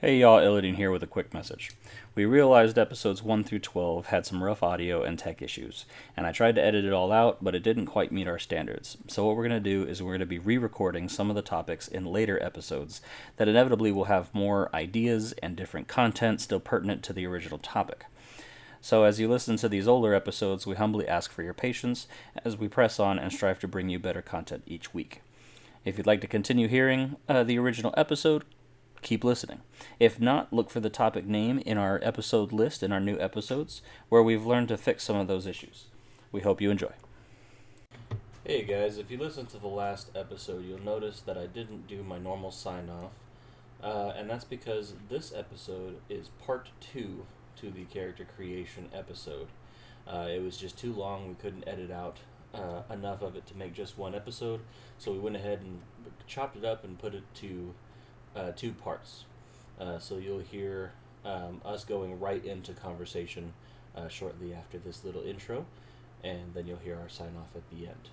Hey y'all, Illidan here with a quick message. We realized episodes 1 through 12 had some rough audio and tech issues, and I tried to edit it all out, but it didn't quite meet our standards. So, what we're going to do is we're going to be re recording some of the topics in later episodes that inevitably will have more ideas and different content still pertinent to the original topic. So, as you listen to these older episodes, we humbly ask for your patience as we press on and strive to bring you better content each week. If you'd like to continue hearing uh, the original episode, keep listening. If not, look for the topic name in our episode list in our new episodes, where we've learned to fix some of those issues. We hope you enjoy. Hey guys, if you listened to the last episode, you'll notice that I didn't do my normal sign off, uh, and that's because this episode is part two to the character creation episode. Uh, it was just too long, we couldn't edit out uh, enough of it to make just one episode, so we went ahead and chopped it up and put it to uh, two parts. Uh, so you'll hear um, us going right into conversation uh, shortly after this little intro, and then you'll hear our sign off at the end.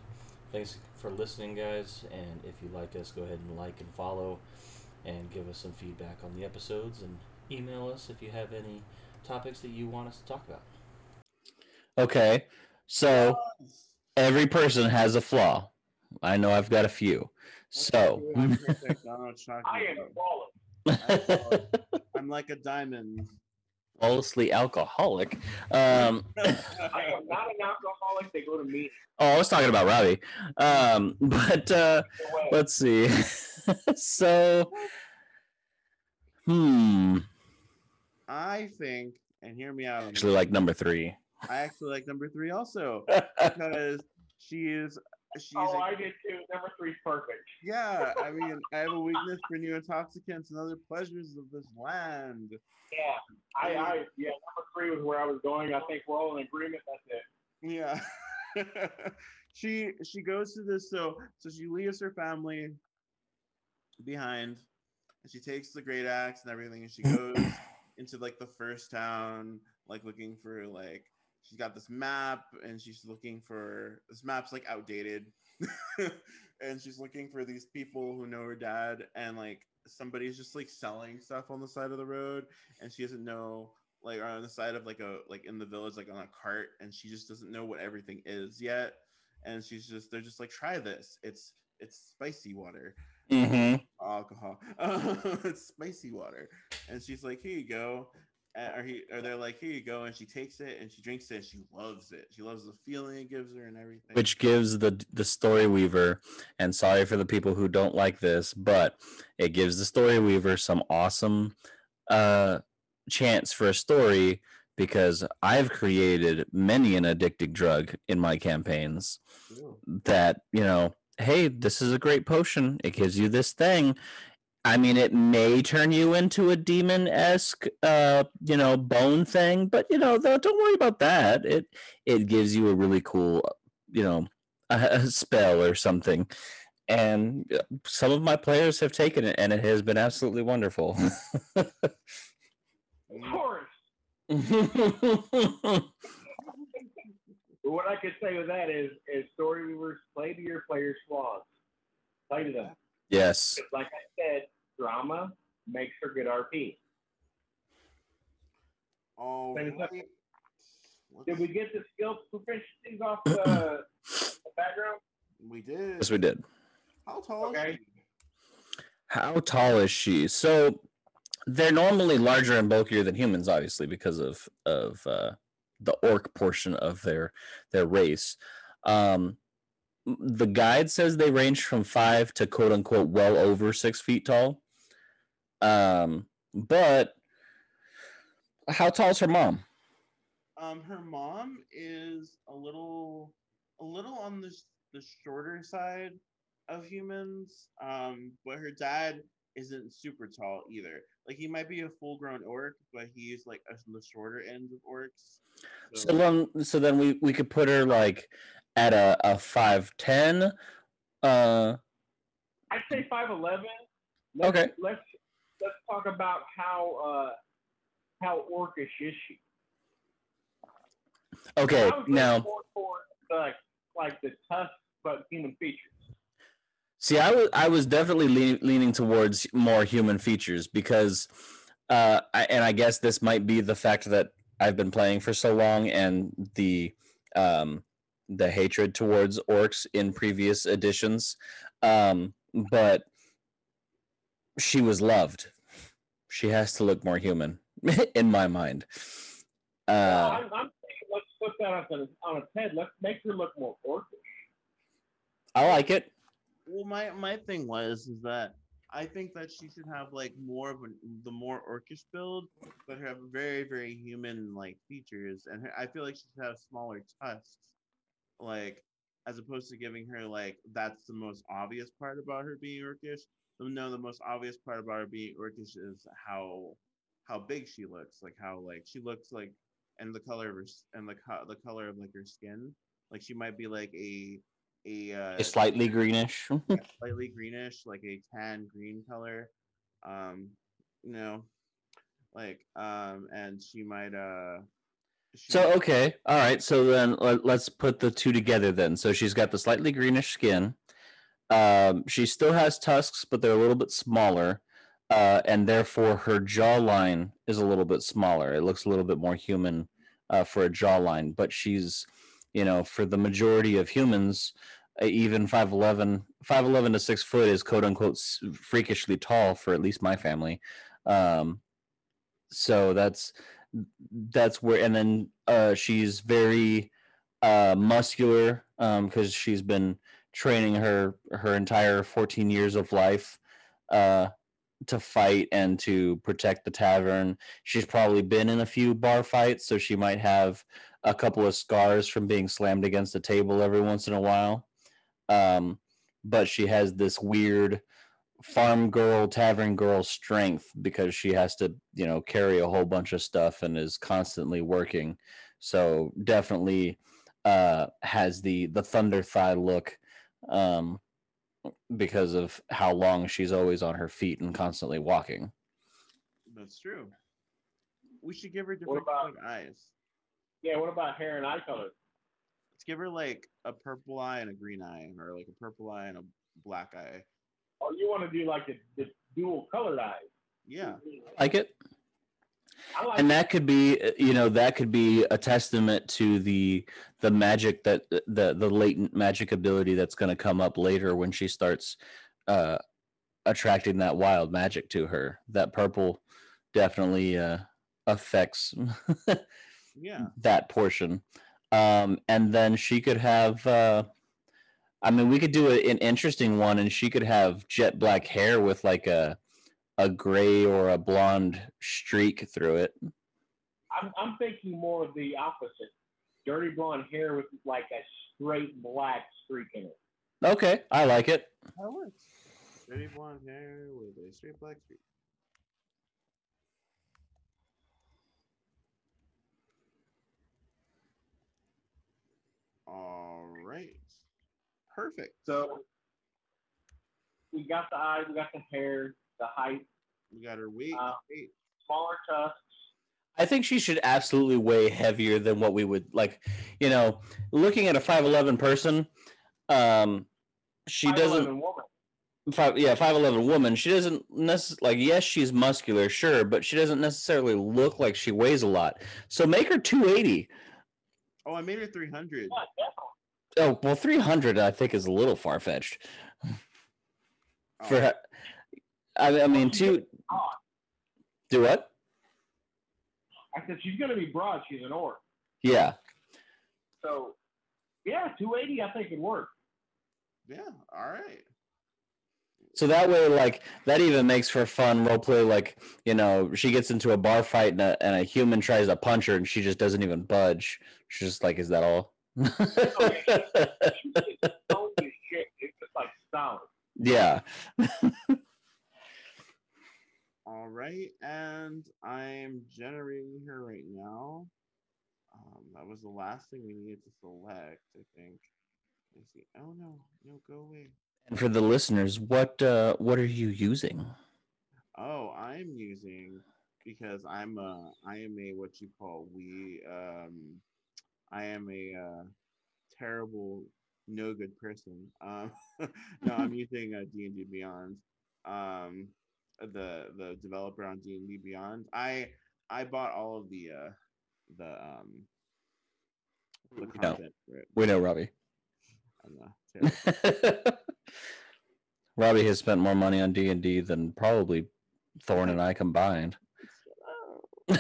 Thanks for listening, guys, and if you like us, go ahead and like and follow, and give us some feedback on the episodes, and email us if you have any topics that you want us to talk about. Okay, so every person has a flaw. I know I've got a few. So I'm perfect. I know what you're I talking am about. flawless. I'm like a diamond. flawlessly alcoholic. Um, I am not an alcoholic. They go to me. oh, I was talking about Robbie. Um, but uh, No way. let's see. so, hmm. I think, and hear me out. on Actually, like number three. I actually like number three also because she is. She's Oh, a- I did too. Number three's perfect. yeah. I mean, I have a weakness for new intoxicants and other pleasures of this land. Yeah, I, I, yeah, number three was where I was going. I think we're all in agreement. That's it. Yeah. she she goes to this so so she leaves her family behind and she takes the great axe and everything and she goes into like the first town like looking for like she's got this map and she's looking for this map's like outdated. And she's looking for these people who know her dad and like somebody's just like selling stuff on the side of the road and she doesn't know like on the side of like a like in the village like on a cart and she just doesn't know what everything is yet. And she's just they're just like try this. It's it's spicy water. Mm-hmm. alcohol. It's spicy water. And she's like here you go and, or he or they're like here you go and she takes it and she drinks it and she loves it. She loves the feeling it gives her and everything. Which gives the the story weaver, and sorry for the people who don't like this, but it gives the story weaver some awesome uh chance for a story because I've created many an addicting drug in my campaigns Cool. that you know hey this is a great potion. It gives you this thing i mean it may turn you into a demon-esque uh you know bone thing but you know though, don't worry about that it it gives you a really cool you know a, a spell or something and uh, some of my players have taken it and it has been absolutely wonderful Of course. What I could say with that is, is story weavers play to your players' flaws. Play to them. yes Like I said, drama makes for good RP. oh Same as that. right. Did we get the skill proficiencies off the, the background? we did yes we did how tall is Okay. she? How tall is she? So they're normally larger and bulkier than humans, obviously, because of of uh, the orc portion of their their race. Um, the guide says they range from five to quote unquote well over six feet tall. Um, but how tall is her mom? Um, her mom is a little, a little on the the shorter side of humans. Um, but her dad isn't super tall either. Like he might be a full grown orc, but he's like on the shorter end of orcs. So then, so then we we could put her like at a a five ten. Uh, I'd say five eleven. Okay. Let's let's talk about how uh how orcish is she? okay, now. for like like the tusk but human features. See, I was I was definitely lean, leaning towards more human features because uh, I, and I guess this might be the fact that I've been playing for so long and the um, the hatred towards orcs in previous editions. Um, but she was loved. She has to look more human in my mind. Uh, Uh, I'm, I'm saying let's put that on its, on its head. Let's make her look more orcish. I like it. Well, my my thing was is that I think that she should have like more of a, the more orcish build, but have very very human like features, and her, I feel like she should have smaller tusks, like as opposed to giving her like that's the most obvious part about her being orcish. No, the most obvious part about her being orcish is how how big she looks, like how like she looks like, and the color of her and the co- the color of like her skin, like she might be like a a uh, It's slightly greenish. slightly greenish, like a tan green color. Um, you know, like um, and she might uh. she So might- okay, all right. So then let, let's put the two together. Then, so she's got the slightly greenish skin. Um, she still has tusks, but they're a little bit smaller, uh, and therefore her jawline is a little bit smaller. It looks a little bit more human uh, for a jawline. But she's, you know, for the majority of humans, uh, even 5'11", 5'11 to six foot is quote unquote freakishly tall for at least my family. Um, so that's that's where and then uh she's very uh muscular um because she's been training her her entire 14 years of life uh to fight and to protect the tavern. She's probably been in a few bar fights so she might have a couple of scars from being slammed against the table every once in a while. Um but she has this weird farm girl tavern girl strength because she has to you know carry a whole bunch of stuff and is constantly working. So definitely uh has the the thunder thigh look um because of how long she's always on her feet and constantly walking That's true. We should give her different about- colored eyes. Yeah, what about hair and eye color? Let's give her like a purple eye and a green eye, or like a purple eye and a black eye. Oh, you want to do like the, the dual colored eyes? Yeah. like it I like and that could be uh, you know that could be a testament to the the magic that uh, the the latent magic ability that's going to come up later when she starts uh attracting that wild magic to her. That purple definitely uh affects Yeah. that portion. Um and then she could have uh i mean we could do a, an interesting one and she could have jet black hair with like a a gray or a blonde streak through it I'm, I'm thinking more of the opposite. Dirty blonde hair with like a straight black streak in it. Okay, I like it. That works. Dirty blonde hair with a straight black streak. All right. Perfect. So we got the eyes, we got the hair, the height, we got her weight. Uh, weight. smaller tusks. I think she should absolutely weigh heavier than what we would like. You know, looking at a five eleven person, um, she 5'11" doesn't. woman. Five, yeah, five eleven woman. She doesn't necessarily like. Yes, she's muscular, sure, but she doesn't necessarily look like she weighs a lot. So make her two eighty. Oh, I made her 300. Yeah. Oh well, three hundred I think is a little far fetched. Oh, For, I, I mean, two. Do what? I said she's gonna be broad. She's an orc. Yeah. So yeah, 280 I think would work. yeah. All right. So that way, like that even makes for fun role play. Like you know, she gets into a bar fight and a, and a human tries to punch her, and she just doesn't even budge. She's just like, "Is that all?" She's just stoned as shit. It's just like solid. yeah. All right, and I'm generating her right now. Um, that was the last thing we needed to select, I think. Let's see. Oh no, no, go away. And for the listeners, what uh, what are you using? Oh, I'm using because I'm a I am a what you call we um I am a uh, terrible no good person. Um no, I'm using uh, D&D Beyond. Um the the developer on D and D Beyond. I I bought all of the uh the um the know. content for it. We know Robbie. I'm, uh. Robbie has spent more money on D and D than probably Thorn and I combined. oh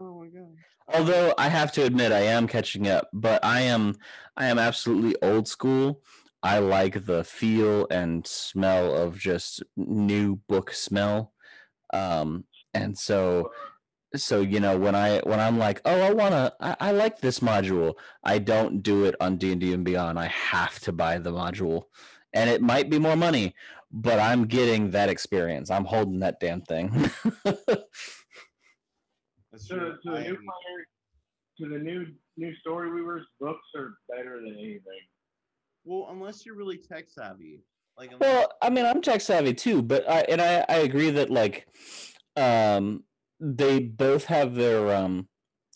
my god. Although I have to admit I am catching up, but I am I am absolutely old school. I like the feel and smell of just new book smell. Um and so so you know when I when I'm like, "Oh, I want to I, I like this module." I don't do it on D&D and Beyond. I have to buy the module. And it might be more money, but I'm getting that experience. I'm holding that damn thing. That's To, to the new am- to the new new story weavers, books are better than anything. Well, unless you're really tech savvy. Like unless, Well, I mean, I'm tech savvy too, but I and I, I agree that like um they both have their um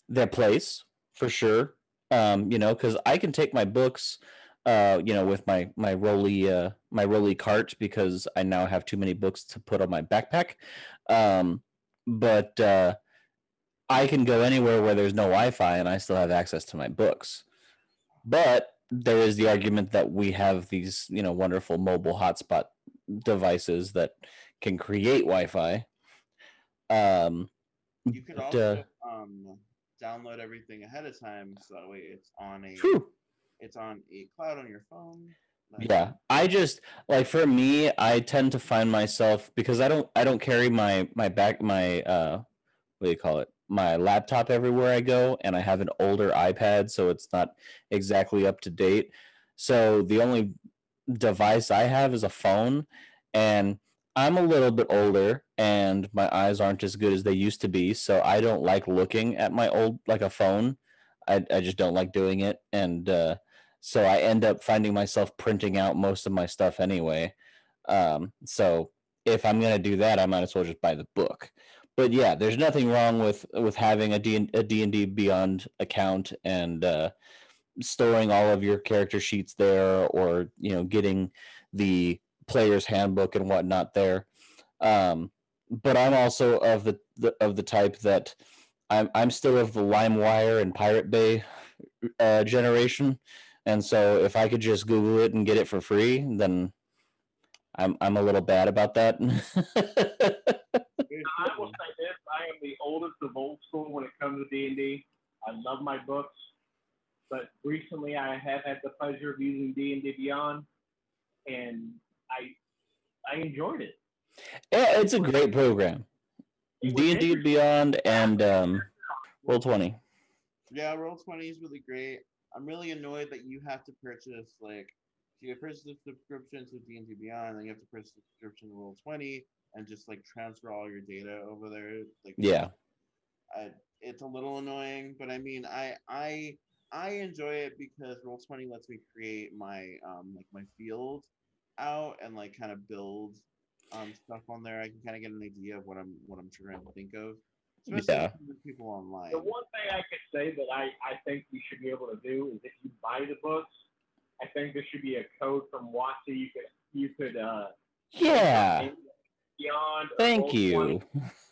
their place for sure. Um, you know, because I can take my books uh, you know, with my my rolly uh my rolly cart because I now have too many books to put on my backpack. Um, but uh I can go anywhere where there's no Wi-Fi and I still have access to my books. But there is the argument that we have these, you know, wonderful mobile hotspot devices that can create Wi-Fi. Um, you could also uh, um download everything ahead of time so that way it's on a True. it's on a cloud on your phone. That- Yeah, I just like for me, I tend to find myself because I don't I don't carry my my back my uh what do you call it my laptop everywhere I go, and I have an older iPad, so it's not exactly up to date. So the only device I have is a phone, and I'm a little bit older, and my eyes aren't as good as they used to be. So I don't like looking at my old like a phone. I I just don't like doing it, and uh, so I end up finding myself printing out most of my stuff anyway. Um, so if I'm gonna do that, I might as well just buy the book. But yeah, there's nothing wrong with with having a D a D and D Beyond account and uh, storing all of your character sheets there, or you know, getting the player's handbook and whatnot there. Um, but I'm also of the, the of the type that I'm I'm still of the LimeWire and Pirate Bay uh, generation. And so if I could just Google it and get it for free, then I'm I'm a little bad about that. Very I will true. say this: I am the oldest of old school when it comes to D and D. I love my books, but recently I have had the pleasure of using D and D Beyond, and I I enjoyed it. yeah, it's a great program. D and D. Beyond and um, Roll Twenty. Yeah, roll twenty is really great. I'm really annoyed that you have to purchase like you purchase the subscription to D and D Beyond, then you have to purchase the subscription to roll twenty and just like transfer all your data over there. Like Yeah, I, it's a little annoying, but I mean, I I I enjoy it because roll twenty lets me create my um like my field out and like kind of build um stuff on there. I can kind of get an idea of what I'm what I'm trying to think of. Especially Yeah. with people online. The one thing I could say that I, I think you should be able to do is if you buy the books, I think there should be a code from WotC you could you could uh yeah. beyond. Thank you.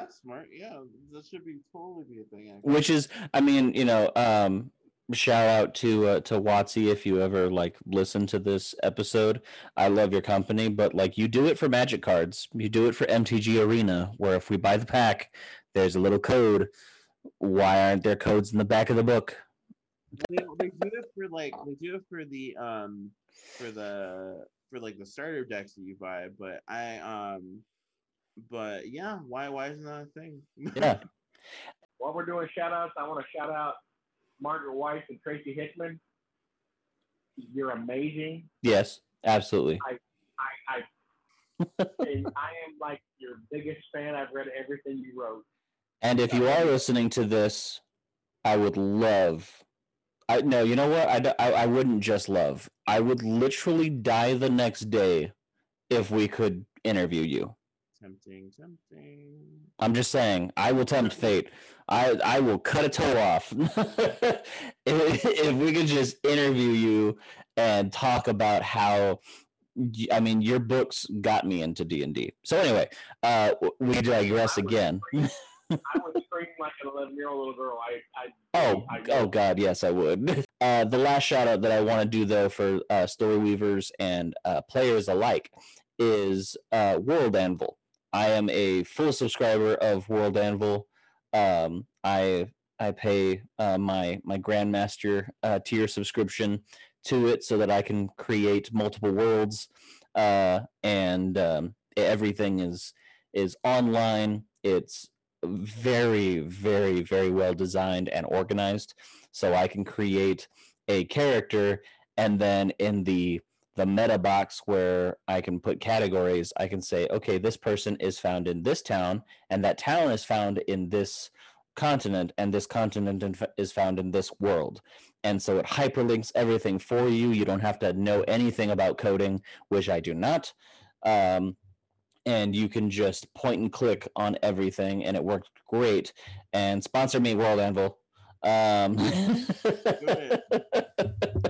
and it would- That's smart. Yeah, that should be totally be a thing. Actually. Which is, I mean, you know, um, shout out to uh, to WotC if you ever like listen to this episode. I love your company, but like you do it for Magic cards, you do it for MTG Arena, where if we buy the pack, there's a little code. Why aren't there codes in the back of the book? they, they do it for like they do it for the um for the for like the starter decks that you buy, but I um but yeah, why why isn't that a thing? Yeah, While we're doing shout outs, I want to shout out Margaret Weis and Tracy Hickman. You're amazing. yes, absolutely. I, I and I am like your biggest fan. I've read everything you wrote. And if you are listening to this, I would love. I no, you know what? I I wouldn't just love. I would literally die the next day if we could interview you. Tempting, tempting. I'm just saying, I will tempt fate. I I will cut a toe off if, if we could just interview you and talk about how. I mean, your books got me into D and D. So anyway, uh, w- we digress again. I would scream like an 11 year old little girl. I, I, Oh, I oh. God, yes, I would. Uh, the last shout out that I want to do though for uh, story weavers and uh, players alike is uh, World Anvil. I am a full subscriber of World Anvil. Um, I I pay uh, my my Grandmaster uh, tier subscription to it so that I can create multiple worlds, uh, and um, everything is is online. It's very very very well designed and organized so i can create a character and then in the the meta box where i can put categories i can say okay this person is found in this town and that town is found in this continent and this continent in- is found in this world. And so it hyperlinks everything for you. You don't have to know anything about coding which i do not. Um, and you can just point and click on everything and it worked great. And sponsor me world anvil. Um,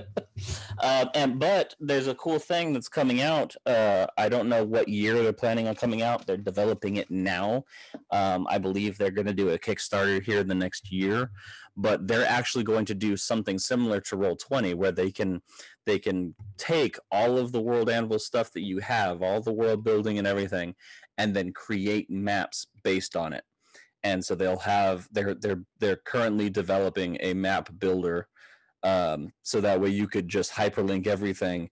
um, and but there's a cool thing that's coming out uh, i don't know what year they're planning on coming out. They're developing it now. Um, i believe they're going to do a kickstarter here in the next year but they're actually going to do something similar to roll 20 where they can they can take all of the world anvil stuff that you have all the world building and everything and then create maps based on it. And so they'll have they're they're they're currently developing a map builder um, so that way you could just hyperlink everything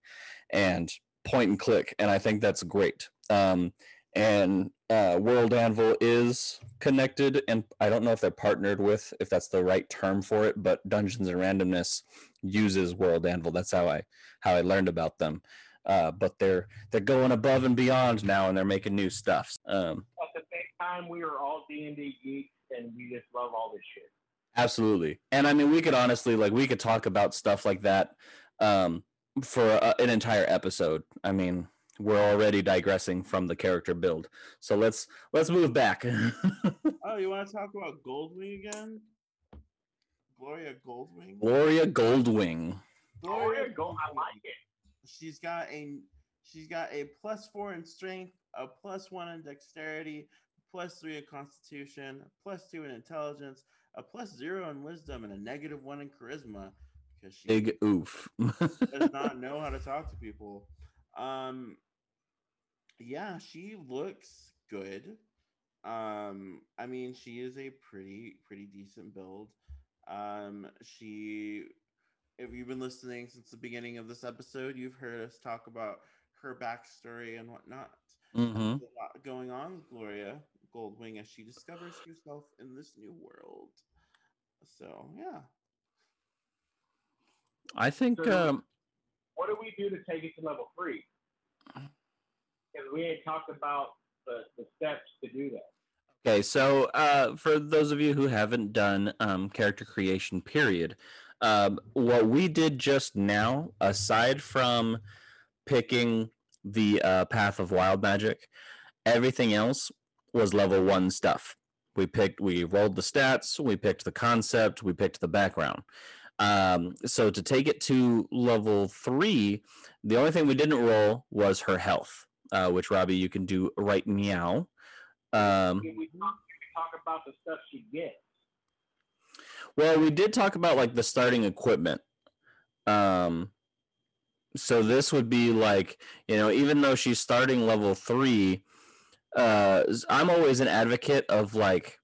and point and click and i think that's great. Um, and uh, world anvil is connected and i don't know if they're partnered with if that's the right term for it but dungeons and randomness uses world anvil. That's how i how i learned about them. Uh, but they're they're going above and beyond now and they're making new stuff. Um, At the same time, we are all D and D geeks, and we just love all this shit. Absolutely. And I mean, we could honestly, like, we could talk about stuff like that um, for a, an entire episode. I mean, we're already digressing from the character build. So let's let's move back. Oh, you want to talk about Goldwing again? Gloria Goldwing. Gloria Goldwing. Gloria Goldwing. I like it. She's got a she's got a plus four in strength, a plus one in dexterity, plus three in constitution, plus two in intelligence, a plus zero in wisdom, and a negative one in charisma because she Big oof. does not know how to talk to people. Um, yeah, she looks good. Um, I mean, she is a pretty pretty decent build. Um, she, if you've been listening since the beginning of this episode, you've heard us talk about her backstory and whatnot. hmm a lot going on Gloria Goldwing as she discovers herself in this new world. So yeah, I think So- um, What do we do to take it to level three? Because we ain't talked about the, the steps to do that. Okay, so uh, for those of you who haven't done um, character creation, period, um, what we did just now, aside from picking the uh, path of wild magic, everything else was level one stuff. We picked, we rolled the stats, we picked the concept, we picked the background. Um, so to take it to level three, the only thing we didn't roll was her health, uh, which Robbie, you can do right meow. Um, Can we talk, talk about the stuff she gets? Well, we did talk about like the starting equipment. Um so this would be like, you know, even though she's starting level 3, uh I'm always an advocate of like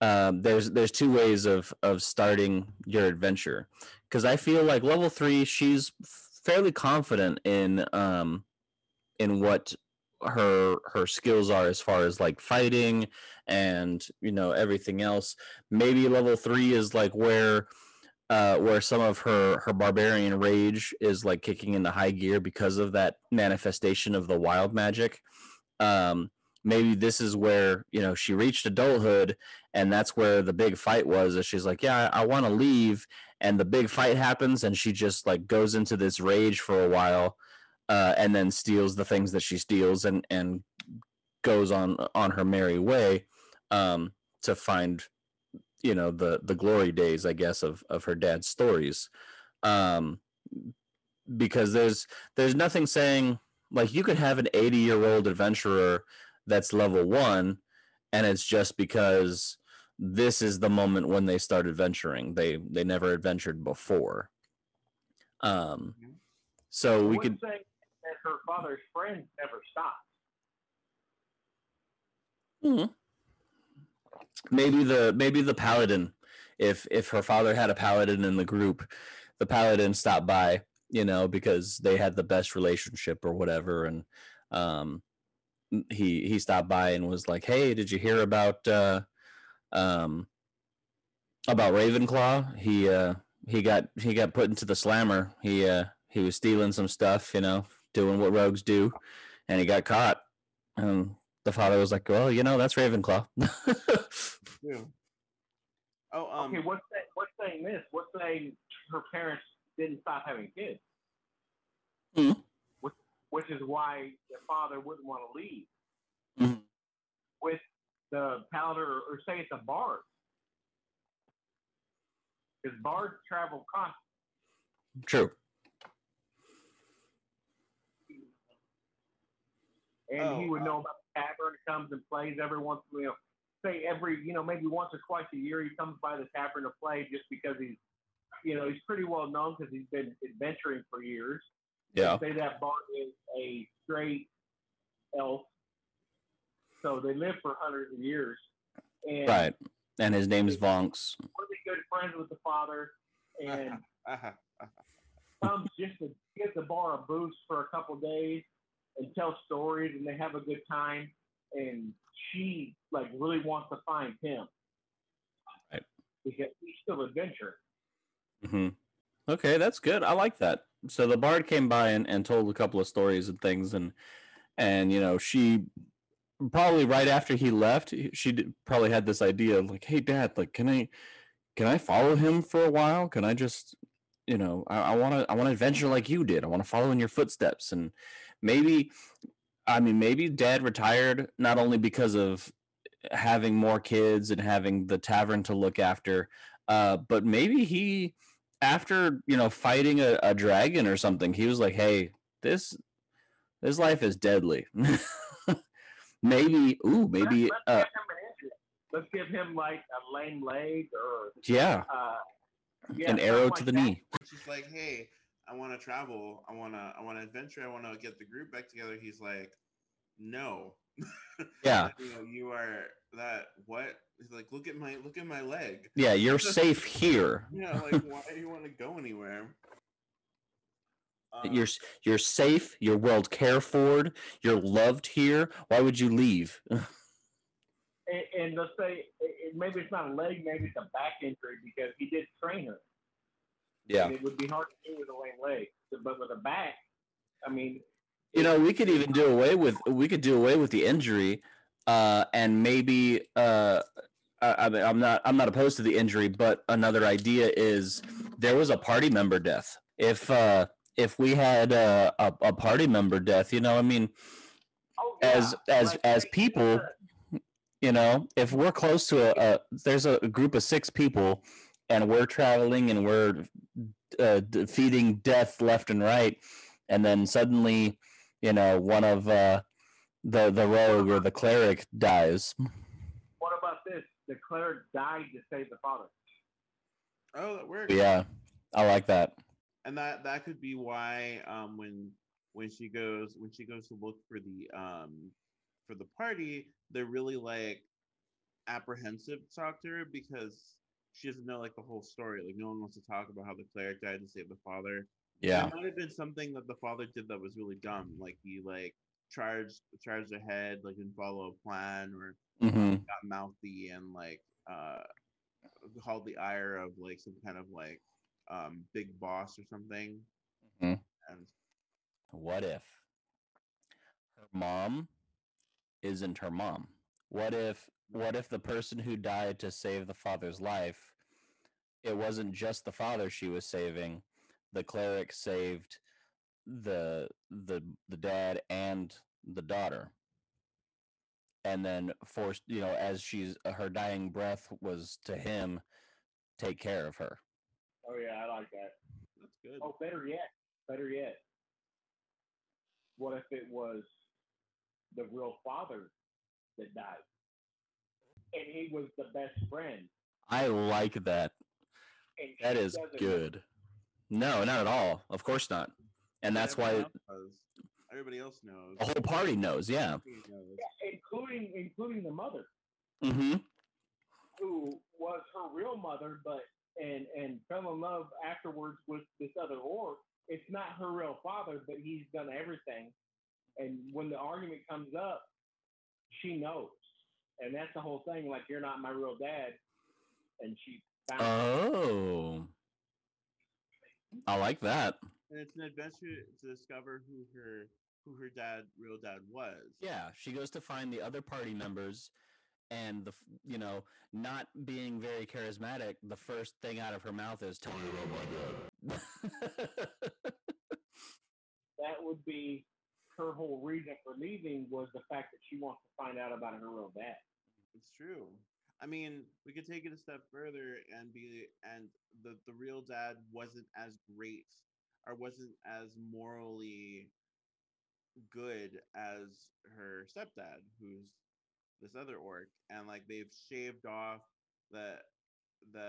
um there's there's two ways of of starting your adventure. Cuz I feel like level 3 she's fairly confident in um in what her her skills are as far as like fighting and you know everything else. Maybe level three is like where uh where some of her her barbarian rage is like kicking into high gear because of that manifestation of the wild magic. Um maybe this is where you know she reached adulthood and that's where the big fight was is she's like yeah i, I want to leave. And the big fight happens and she just like goes into this rage for a while uh, and then steals the things that she steals and and goes on on her merry way um, to find you know the the glory days i guess of of her dad's stories. Um because there's there's nothing saying like you could have an 80 year old adventurer that's level 1 and it's just because this is the moment when they start adventuring they they never adventured before um so we could saying that her father's friend never stopped. Mhm. maybe the maybe the paladin if if her father had a paladin in the group the paladin stopped by you know because they had the best relationship or whatever and um he he stopped by and was like hey did you hear about uh um about ravenclaw he uh he got he got put into the slammer he uh he was stealing some stuff you know doing what rogues do and he got caught and the father was like well you know that's ravenclaw Yeah. Oh, um, okay, what's that? What's saying this? What's saying her parents didn't stop having kids? Hmm. Which, which is why the father wouldn't want to leave. Mhm. With the paladin, or, or say it's a bard, because bards travel constantly. true and he Oh, would uh, know about the tavern. Comes and plays every once, you know, say every, you know, maybe once or twice a year. He comes by the tavern to play just because he's, you know, he's pretty well known because he's been adventuring for years. Yeah. Say that bard is a straight elf, so they live for hundreds of years, and right. And his name's vonks. Really good friends with the father, and uh-huh. comes just to get the bar a boost for a couple days and tell stories and they have a good time. And she like really wants to find him. Right. because he's still adventuring hmm Okay, that's good. I like that. So the bard came by and, and told a couple of stories and things, and and you know she probably right after he left, she probably had this idea like, hey, dad, like, can I can I follow him for a while? Can I just you know I want to I want to adventure like you did. I want to follow in your footsteps, and maybe I mean maybe dad retired not only because of having more kids and having the tavern to look after, uh, but maybe he after you know fighting a, a dragon or something he was like hey this this life is deadly maybe ooh maybe let's, uh let's give him an let's give him like a lame leg or yeah uh yeah, an arrow to something the that. knee She's like, hey, I want to travel. I want to. I want to adventure. I want to get the group back together. He's like, no. Yeah. you know, you are that. What? He's like, look at my look at my leg. yeah you're safe here Yeah, like why do you want to go anywhere? Um, you're you're safe you're well cared for you're loved here why would you leave and, and let's say it, it- maybe it's not a leg maybe it's a back injury because he did train her yeah and it would be hard to do with a lame leg but with a back i mean you know we could even do away with we could do away with the injury uh and maybe uh I, mean, I'm not. I'm not opposed to the injury, but another idea is there was a party member death. If uh, if we had uh, a a party member death, you know, I mean, oh, as yeah, as like, as people, you know, if we're close to a, a there's a group of six people, and we're traveling and we're uh, defeating death left and right, and then suddenly, you know, one of uh, the the rogue or the cleric dies. what about this the cleric died to save the father Oh, that works. Yeah, I like that. and that that could be why um when when she goes when she goes to look for the um for the party they're really like apprehensive to talk to her because she doesn't know like the whole story like no one wants to talk about how the cleric died to save the father Yeah. it might have been something that the father did that was really dumb like he like charged charged ahead like didn't follow a plan or hmm got mouthy and like uh called the ire of like some kind of like um big boss or something Mhm. and What if her mom isn't her mom? What if what if the person who died to save the father's life it wasn't just the father she was saving. The cleric saved the the the dad and the daughter. and then forced you know as she's uh, her dying breath was to him take care of her Oh yeah, I like that. That's good. Oh, better yet, better yet. What if it was the real father that died, and he was the best friend? i like that And that she is good no not at all of course not and that's why Everyone else does. Everybody else knows. the whole party knows yeah Everybody knows. Yeah, including including the mother, mm-hmm who was her real mother, but and and fell in love afterwards with this other orc. It's not her real father, but he's done everything. And when the argument comes up, she knows, and that's the whole thing. Like you're not my real dad, and she found oh i like that And it's an adventure to discover who her who her dad, real dad, was. Yeah, she goes to find the other party members, and the you know not being very charismatic. The first thing out of her mouth is "Tell me about my dad." that would be her whole reason for leaving was the fact that she wants to find out about her real dad. It's true. I mean, we could take it a step further and be and the the real dad wasn't as great or wasn't as morally good as her stepdad, who's this other orc, and like they've shaved off the the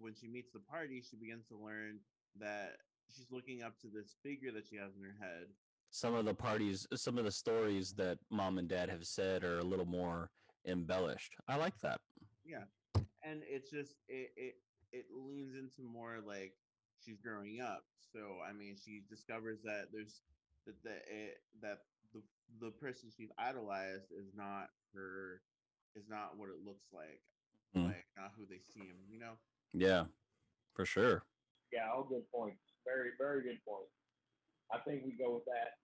when she meets the party, she begins to learn that she's looking up to this figure that she has in her head. some of the parties, some of the stories that mom and dad have said are a little more embellished. I like that. Yeah, and it's just it it it leans into more like she's growing up so i mean she discovers that there's that the it, that the the person she's idolized is not her is not what it looks like Mhm. like not who they see him you know Yeah, for sure. Yeah, all good points. Very, very good points. I think we go with that.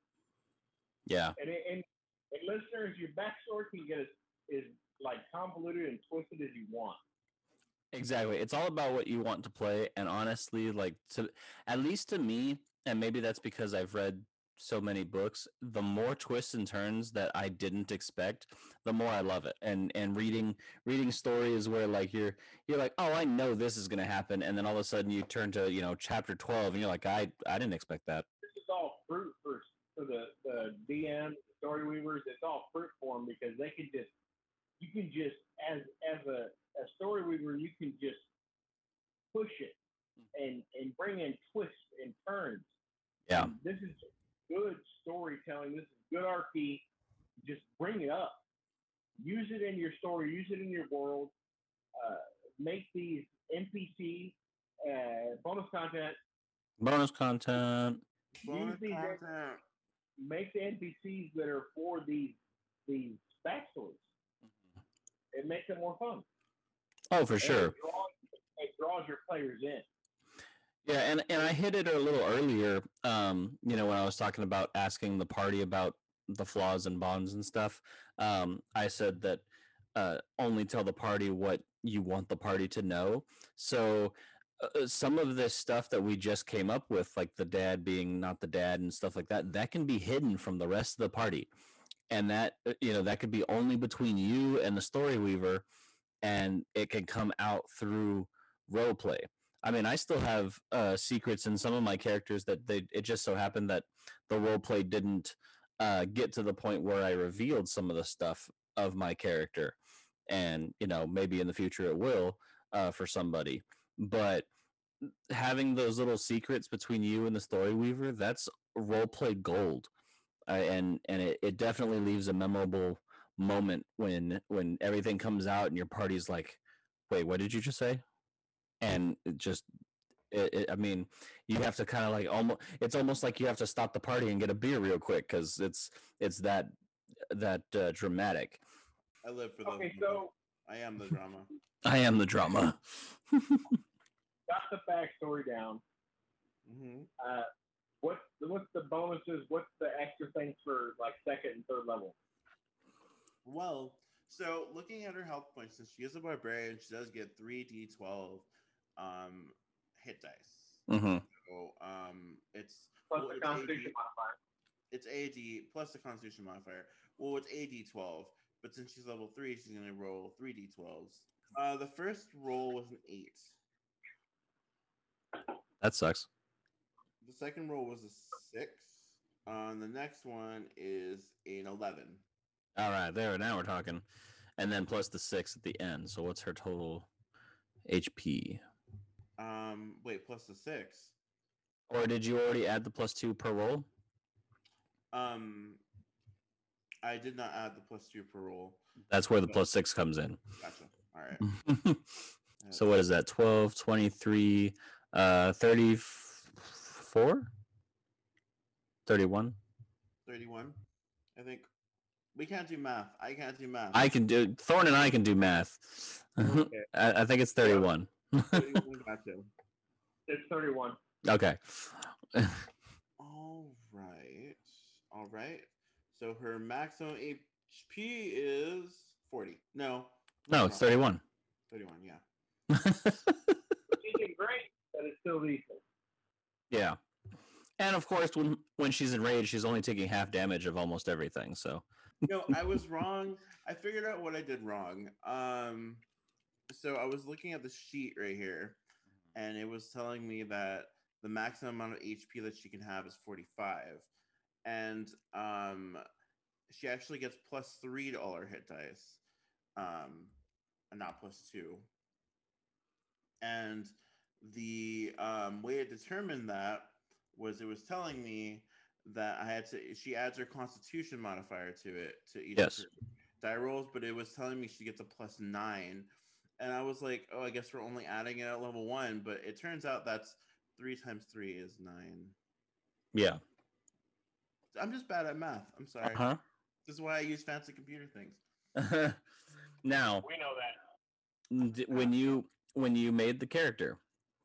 Yeah, And, and, and listeners, your backstory can get as, as like convoluted and twisted as you want. exactly. It's all about what you want to play, and honestly, like to at least to me, and maybe that's because I've read so many books the more twists and turns that i didn't expect the more i love it and and reading reading stories where like you're you're like oh i know this is going to happen and then all of a sudden you turn to you know chapter 12 and you're like i i didn't expect that This is all fruit for, for the, the DM, the story weavers. It's all fruit for them because they can just, you can just, as as a, a story weaver, you can just push it and, and bring in twists and turns. yeah And this is good storytelling. This is good RP. Just bring it up. Use it in your story. Use it in your world. Uh, make these NPC uh, bonus content. bonus content bonus these- content Make the NPCs that are for these these backstories. It makes it more fun. oh for And sure It draws, it draws your players in. Yeah, and and I hit it a little earlier. Um, you know, when I was talking about asking the party about the flaws and bonds and stuff. Um, I said that uh, only tell the party what you want the party to know. So uh, some of this stuff that we just came up with, like the dad being not the dad and stuff like that, that can be hidden from the rest of the party, and that uh, you know that could be only between you and the story weaver, and it can come out through role play. I mean, I still have uh, secrets in some of my characters that they. It just so happened that the role play didn't uh, get to the point where I revealed some of the stuff of my character, and you know, maybe in the future it will uh, for somebody. But having those little secrets between you and the story weaver, that's role play gold, uh, and and it, it definitely leaves a memorable moment when when everything comes out and your party's like, wait, what did you just say? and it just it, it, i mean you have to kind of like almost it's almost like you have to stop the party and get a beer real quick because it's it's that that uh, dramatic. I live for those Okay, so i am the drama. I am the drama. Got the backstory down. hmm Uh, what's the, what's the bonuses? What's the extra things for like second and third level? Well, so looking at her health points, since she is a barbarian, she does get three d12 um, hit dice. hmm So um, it's Plus well, the it's Constitution AD modifier. it's AD plus the Constitution modifier. Well, it's AD12, but since she's level three, she's gonna roll three d12s. Uh, the first roll was an eight. That sucks. The second roll was a six. And the next one is an eleven. All right, there. Now we're talking, and then plus the six at the end. So what's her total HP? Um, wait, plus the six. Or did you already add the plus two per roll? Um, I did not add the plus two per roll. That's where the plus six comes in. Gotcha. All right. so what is that? 12, 23, uh, 34? 31? 31. I think we can't do math. I can't do math. I can do, Thorn and I can do math. Okay. I, I think it's 31. 31, gotcha. It's 31. okay. All right. All right. So her maximum HP is 40. No, No, it's 31. 31. Yeah. She's doing great, but it's still decent. yeah. And of course, when when she's enraged, she's only taking half damage of almost everything. So No, I was wrong. I figured out what I did wrong. Um, so I was looking at the sheet right here, and it was telling me that the maximum amount of HP that she can have is 45, and um, she actually gets plus three to all her hit dice, um, and not plus two. And the um, way it determined that was it was telling me that I had to. She adds her Constitution modifier to it to each Yes. die rolls, but it was telling me she gets a plus nine, and I was like, oh, I guess we're only adding it at level one, but it turns out that's three times three is nine. yeah. I'm just bad at math. I'm sorry. Uh This is why I use fancy computer things. now, We know that. d- when you when you made the character,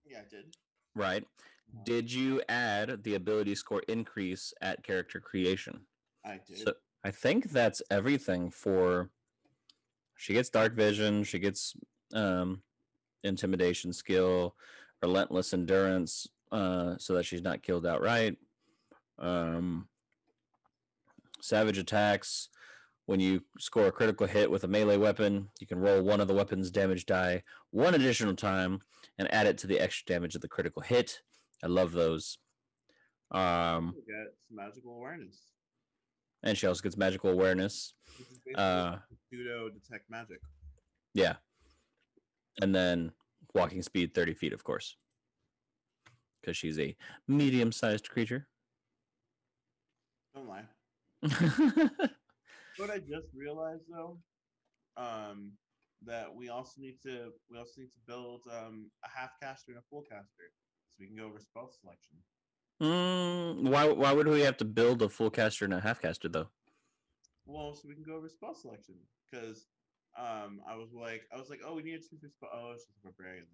Yeah, I did. right? Did you add the ability score increase at character creation? I did. So I think that's everything for. She gets dark vision. She gets um, intimidation skill, relentless endurance, uh, so that she's not killed outright. Um, savage attacks. When you score a critical hit with a melee weapon, you can roll one of the weapon's damage die one additional time and add it to the extra damage of the critical hit. I love those. Um, You get some magical awareness. and she also gets magical awareness. Uh, pseudo detect magic. Yeah. And then walking speed 30 feet, of course. Because she's a medium sized creature. Don't lie. What I just realized though, um, that we also need to we also need to build um, a half caster and a full caster, we can go over spell selection. mm, why, why would we have to build a full caster and a half caster, though? Well, so we can go over spell selection because um, I was like I was like, oh, we need to choose spell. Oh, she's a barbarian.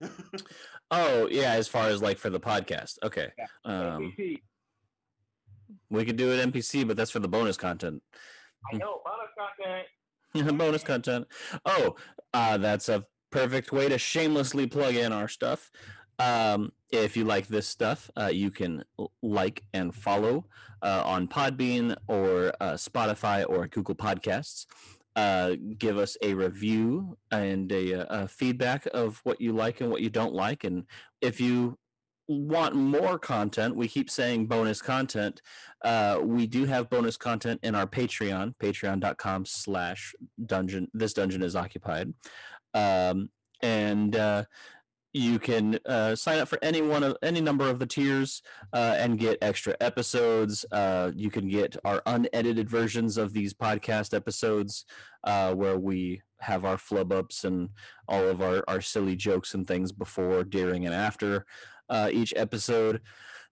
That's right. Oh, yeah, as far as like for the podcast. Okay. Yeah. Um, NPC. we could do it NPC, but that's for the bonus content. I know. Bonus content. bonus content. Oh, uh, that's a perfect way to shamelessly plug in our stuff. Um, if you like this stuff, uh, you can like and follow uh, on Podbean or uh, Spotify or Google Podcasts. Uh, give us a review and a, a feedback of what you like and what you don't like. And if you want more content, we keep saying bonus content. Uh, we do have bonus content in our Patreon, patreon.com slash dungeon. This dungeon is occupied. Um, and uh, you can uh, sign up for any one of any number of the tiers uh, and get extra episodes. Uh, you can get our unedited versions of these podcast episodes uh, where we have our flub ups and all of our, our silly jokes and things before, during, and after uh, each episode.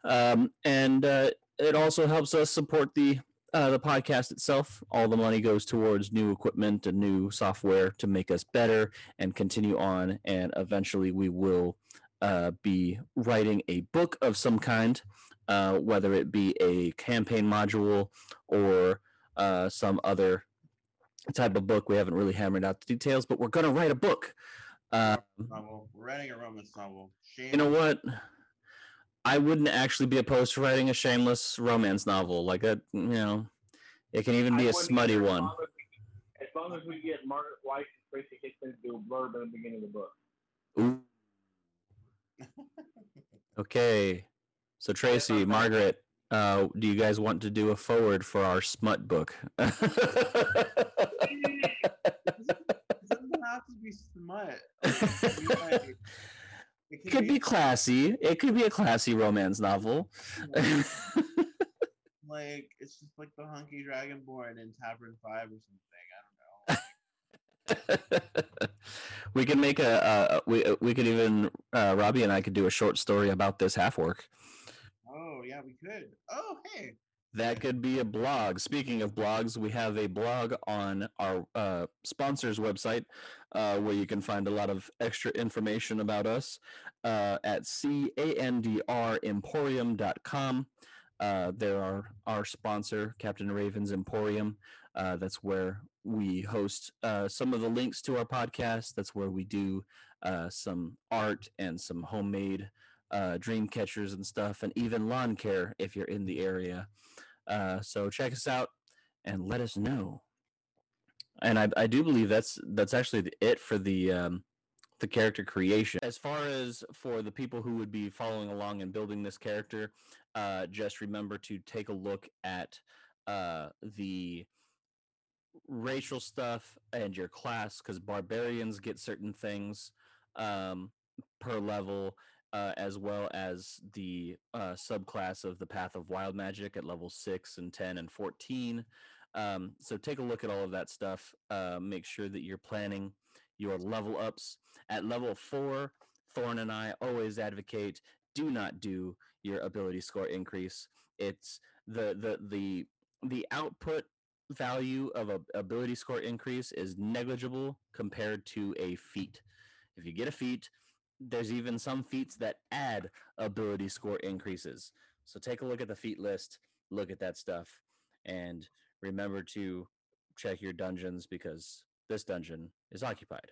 Um, and uh, it also helps us support the uh, the podcast itself. All the money goes towards new equipment and new software to make us better and continue on. And eventually, we will uh, be writing a book of some kind, uh, whether it be a campaign module or uh, some other type of book. We haven't really hammered out the details, but we're going to write a book. Uh, novel. We're writing a romance novel. Shame. you know what? I wouldn't actually be opposed to writing a shameless romance novel like that. You know, it can even be I a smutty as one. as we- As long as we get Margaret Weis and Tracy Hickman to do a blurb in the beginning of the book. Ooh. Okay. So Tracy, Margaret, uh, do you guys want to do a forward for our smut book? It doesn't have to be smut. It could be like- it It could be classy. It could be a classy romance novel. like it's just like the hunky dragonborn in Tavern Five or something. I don't know. we could make a uh, we we could even uh, Robbie and I could do a short story about this half-orc. Oh yeah, we could. Oh hey, That could be a blog. Speaking of blogs, we have a blog on our uh, sponsors website uh, where you can find a lot of extra information about us uh, at candremporium.com. Uh, there are our sponsor, Captain Raven's Emporium. Uh, that's where we host uh, some of the links to our podcast. That's where we do uh, some art and some homemade uh, dream catchers and stuff, and even lawn care if you're in the area. Uh, so check us out and let us know. And I, I do believe that's that's actually the, it for the um, the character creation. As far as for the people who would be following along and building this character, uh, just remember to take a look at uh, the racial stuff and your class because barbarians get certain things um, per level uh, as well as the uh, subclass of the Path of Wild Magic at level 6 and 10 and 14. Um, so take a look at all of that stuff. Uh, make sure that you're planning your level ups. At level 4, Thorn and I always advocate do not do your ability score increase. It's the the the the output value of a ability score increase is negligible compared to a feat. If you get a feat, there's even some feats that add ability score increases. So take a look at the feat list, look at that stuff, and remember to check your dungeons because this dungeon is occupied.